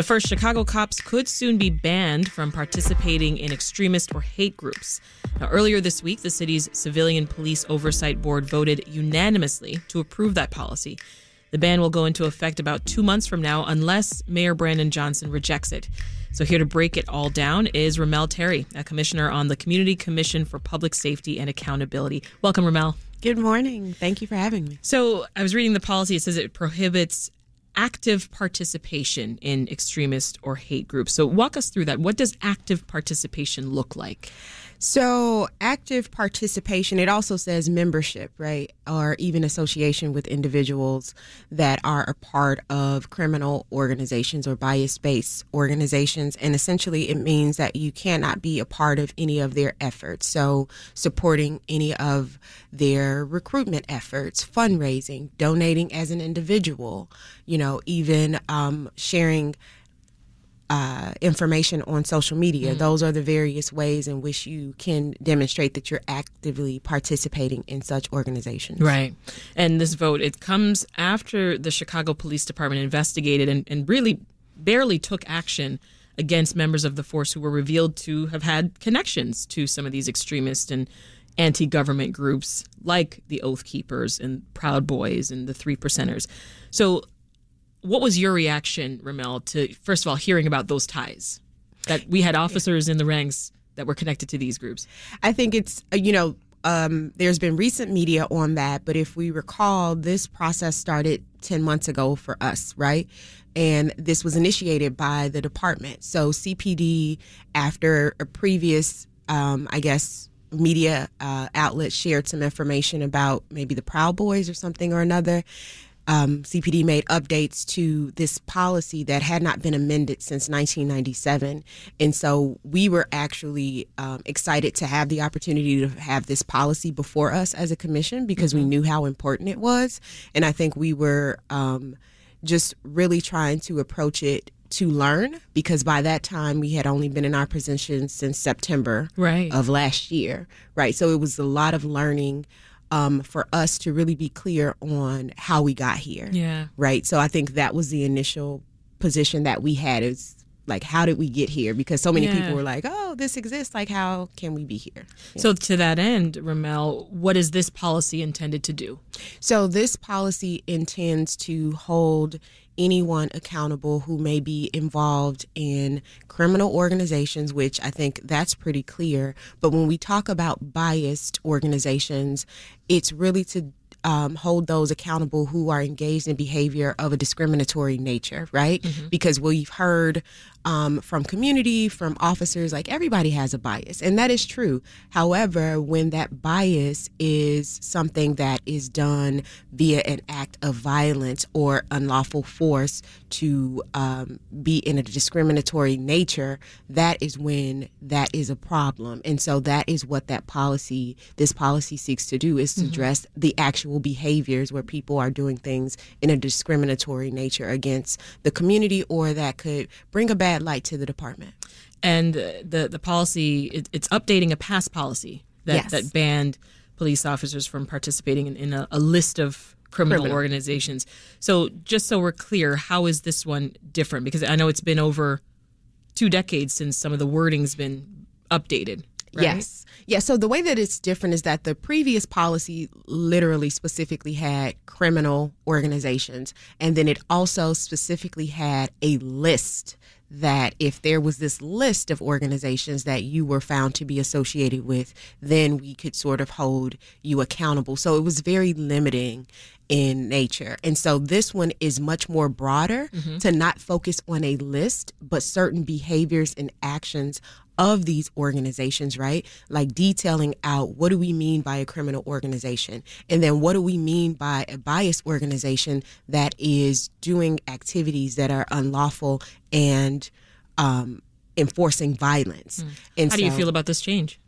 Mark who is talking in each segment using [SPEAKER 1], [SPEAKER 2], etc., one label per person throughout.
[SPEAKER 1] But first, Chicago cops could soon be banned from participating in extremist or hate groups. Now, earlier this week, the city's Civilian Police Oversight Board voted unanimously to approve that policy. The ban will go into effect about two months from now unless Mayor Brandon Johnson rejects it. So, here to break it all down is Remel Terry, a commissioner on the Community Commission for Public Safety and Accountability. Welcome, Remel.
[SPEAKER 2] Good morning. Thank you for having me.
[SPEAKER 1] So, I was reading the policy. It says it prohibits active participation in extremist or hate groups. So, walk us through that. What does active participation look like?
[SPEAKER 2] So, active participation, it also says membership, right? Or even association with individuals that are a part of criminal organizations or bias based organizations. And essentially, it means that you cannot be a part of any of their efforts. So, supporting any of their recruitment efforts, fundraising, donating as an individual, you know, even um, sharing uh, information on social media. Mm. Those are the various ways in which you can demonstrate that you're actively participating in such organizations.
[SPEAKER 1] Right. And this vote, it comes after the Chicago Police Department investigated and, and really barely took action against members of the force who were revealed to have had connections to some of these extremist and anti government groups like the Oath Keepers and Proud Boys and the Three Percenters. So what was your reaction, Remel, to first of all hearing about those ties that we had officers in the ranks that were connected to these groups?
[SPEAKER 2] I think it's uh, you know um, there's been recent media on that, but if we recall, this process started 10 months ago for us, right? And this was initiated by the department. So CPD, after a previous, um, I guess, media uh, outlet shared some information about maybe the Proud Boys or something or another um, CPD made updates to this policy that had not been amended since 1997. And so we were actually um, excited to have the opportunity to have this policy before us as a commission because mm-hmm. we knew how important it was. And I think we were um, just really trying to approach it to learn because by that time we had only been in our position since September
[SPEAKER 1] right.
[SPEAKER 2] of last year. Right. So it was a lot of learning um, for us to really be clear on how we got here.
[SPEAKER 1] Yeah.
[SPEAKER 2] Right. So I think that was the initial position that we had is like how did we get here because so many yeah. people were like oh this exists like how can we be here
[SPEAKER 1] yeah. so to that end remel what is this policy intended to do
[SPEAKER 2] so this policy intends to hold anyone accountable who may be involved in criminal organizations, which I think that's pretty clear. But when we talk about biased organizations, it's really to um, hold those accountable who are engaged in behavior of a discriminatory nature, right? Mm-hmm. Because we've heard um, from community, from officers, like everybody has a bias, and that is true. However, when that bias is something that is done via an act of violence or unlawful force to um, be in a discriminatory nature, that is when that is a problem. And so that is what that policy, this policy seeks to do, is to mm-hmm. address the actual behaviors where people are doing things in a discriminatory nature against the community or that could bring a bad light to the department.
[SPEAKER 1] And the the policy it, it's updating a past policy that
[SPEAKER 2] yes.
[SPEAKER 1] that banned police officers from participating in, in a, a, list of criminal, criminal organizations. So just so we're clear, how is this one different? Because I know it's been over two decades since some of the wording's been updated. Right?
[SPEAKER 2] Yes. Yeah. So the way that it's different is that the previous policy literally specifically had criminal organizations, and then it also specifically had a list that if there was this list of organizations that you were found to be associated with, then we could sort of hold you accountable. So it was very limiting in nature. And so this one is much more broader mm-hmm. to not focus on a list, but certain behaviors and actions of these organizations, right? Like detailing out what do we mean by a criminal organization? And then what do we mean by a biased organization that is doing activities that are unlawful and um, enforcing violence? Mm.
[SPEAKER 1] And How so, do you feel about this change?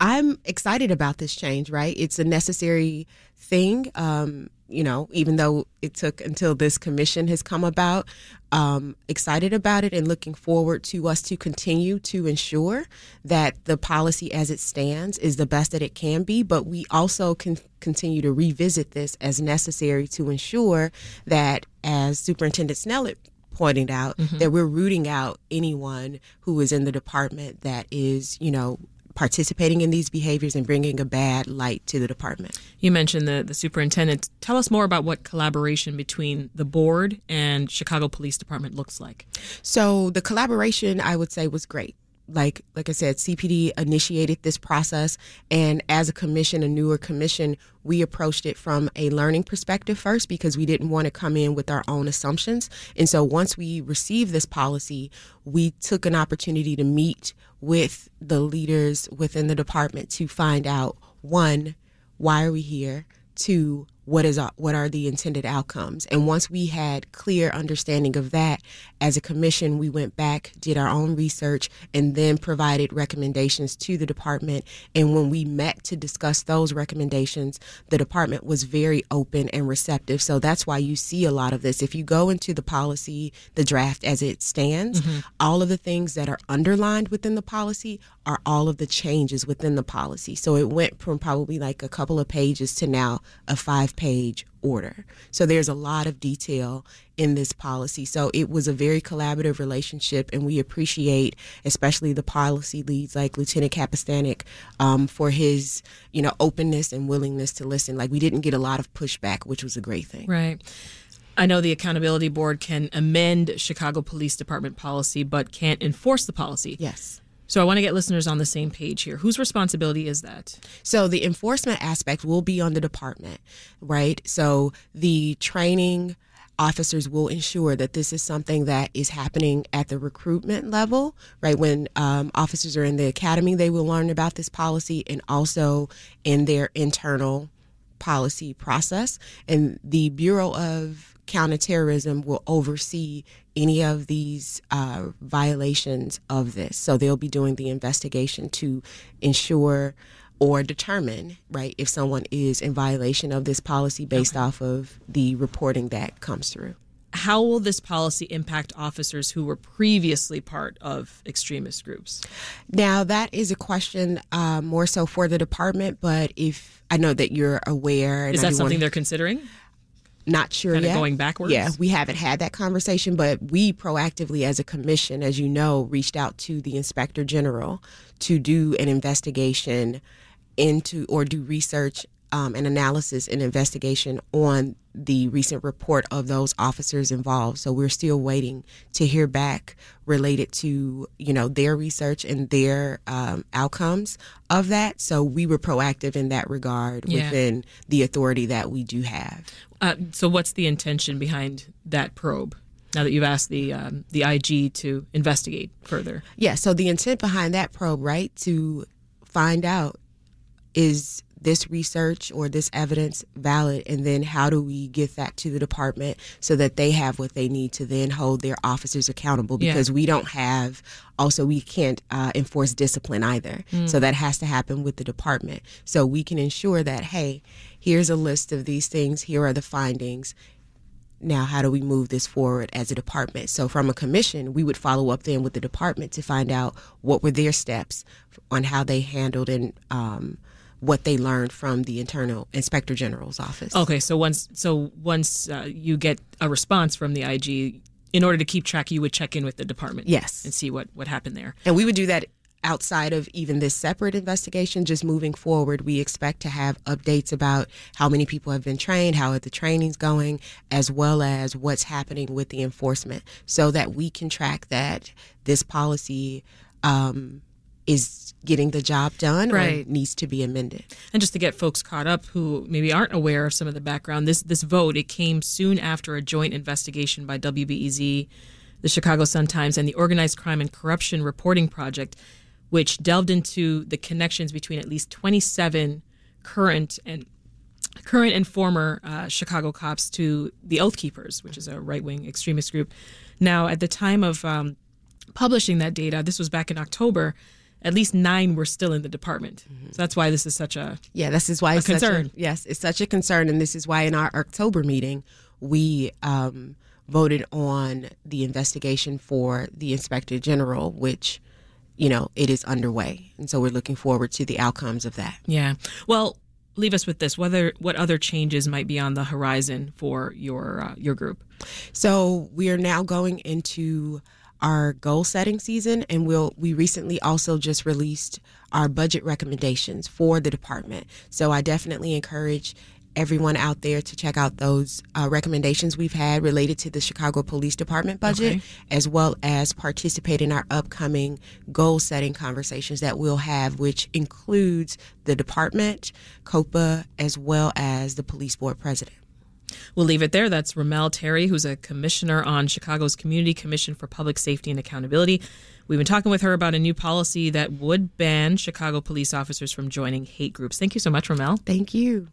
[SPEAKER 2] I'm excited about this change, right? It's a necessary thing. Um, you know, even though it took until this commission has come about, um, excited about it and looking forward to us to continue to ensure that the policy as it stands is the best that it can be. But we also can continue to revisit this as necessary to ensure that, as Superintendent Snell pointed out that we're rooting out anyone who is in the department that is, you know, participating in these behaviors and bringing a bad light to the department.
[SPEAKER 1] You mentioned the, the superintendent. Tell us more about what collaboration between the board and Chicago Police Department looks like.
[SPEAKER 2] So the collaboration, I would say, was great. Like like I said, CPD initiated this process, and as a commission, a newer commission, we approached it from a learning perspective first because we didn't want to come in with our own assumptions. And so once we received this policy, we took an opportunity to meet with the leaders within the department to find out one, why are we here? Two, what is what are the intended outcomes? And once we had clear understanding of that as a commission we went back did our own research and then provided recommendations to the department. And when we met to discuss those recommendations the department was very open and receptive. So that's why you see a lot of this. If you go into the policy the draft as it stands mm-hmm. all of the things that are underlined within the policy are all of the changes within the policy. So it went from probably like a couple of pages to now a five page order. So there's a lot of detail in this policy. So it was a very collaborative relationship, and we appreciate, especially the policy leads like Lieutenant Kapistanik, um, for his you know openness and willingness to listen. Like we didn't get a lot of pushback, which was a great thing.
[SPEAKER 1] Right. I know the accountability board can amend Chicago Police Department policy, but can't enforce the policy.
[SPEAKER 2] Yes.
[SPEAKER 1] So I want to get listeners on the same page here. Whose responsibility is that?
[SPEAKER 2] So the enforcement aspect will be on the department, right? So the training officers will ensure that this is something that is happening at the recruitment level, right? When um, officers are in the academy, they will learn about this policy and also in their internal policy process. And the Bureau of counterterrorism will oversee any of these uh, violations of this. So they'll be doing the investigation to ensure or determine, right, if someone is in violation of this policy based okay. off of the reporting that comes through.
[SPEAKER 1] How will this policy impact officers who were previously part of extremist groups?
[SPEAKER 2] Now, that is a question uh, more so for the department, but if I know that you're aware.
[SPEAKER 1] is that something they're considering?
[SPEAKER 2] Not sure
[SPEAKER 1] kind
[SPEAKER 2] yet.
[SPEAKER 1] Going backwards.
[SPEAKER 2] Yeah, we haven't had that conversation, but we proactively, as a commission, as you know, reached out to the inspector general to do an investigation into or do research um, and analysis and investigation on the recent report of those officers involved. So we're still waiting to hear back related to you know their research and their um, outcomes of that. So we were proactive in that regard yeah. within the authority that we do have.
[SPEAKER 1] Uh, so what's the intention behind that probe? Now that you've asked the um, the IG to investigate further.
[SPEAKER 2] Yeah. So the intent behind that probe, right, to find out is this research or this evidence valid and then how do we get that to the department so that they have what they need to then hold their officers accountable? Because yeah. we don't have also we can't uh, enforce discipline either. Mm. so that has to happen with the department. So we can ensure that hey here's a list of these things here are the findings. Now how do we move this forward as a department? So from a commission we would follow up then with the department to find out what were their steps on how they handled and um, what they learned from the internal inspector general's office.
[SPEAKER 1] Okay, so once so once uh, you get a response from the IG, in order to keep track, you would check in with the department.
[SPEAKER 2] Yes,
[SPEAKER 1] and see what what happened there.
[SPEAKER 2] And we would do that outside of even this separate investigation, just moving forward, we expect to have updates about how many people have been trained, how are the trainings going, as well as what's happening with the enforcement, so that we can track that this policy um, is getting the job done
[SPEAKER 1] right.
[SPEAKER 2] or needs to be amended.
[SPEAKER 1] And just to get folks caught up who maybe aren't aware of some of the background, this this vote it came soon after a joint investigation by WBEZ, the Chicago Sun Times, and the Organized Crime and Corruption Reporting Project, which delved into the connections between at least 27 current and current and former uh, Chicago cops to the Oath Keepers, which is a right wing extremist group. Now, at the time of um, publishing that data, this was back in October at least nine were still in the department. Mm-hmm. So that's why this is such a
[SPEAKER 2] yeah. This is why
[SPEAKER 1] it's concern.
[SPEAKER 2] A, yes, it's such a concern, and this is why in our October meeting we um, voted on the investigation for the inspector general, which you know it is underway, and so we're looking forward to the outcomes of that.
[SPEAKER 1] Yeah. Well, leave us with this: whether what other changes might be on the horizon for your uh, your group.
[SPEAKER 2] So we are now going into our goal setting season and we'll we recently also just released our budget recommendations for the department so i definitely encourage everyone out there to check out those uh, recommendations we've had related to the Chicago Police Department budget, okay. as well as participate in our upcoming goal setting conversations that we'll have, which includes the department, COPA, as well as the police board president.
[SPEAKER 1] We'll leave it there. That's Remel Terry, who's a commissioner on Chicago's Community Commission for Public Safety and Accountability. We've been talking with her about a new policy that would ban Chicago police officers from joining hate groups. Thank you so much, Remel.
[SPEAKER 2] Thank you.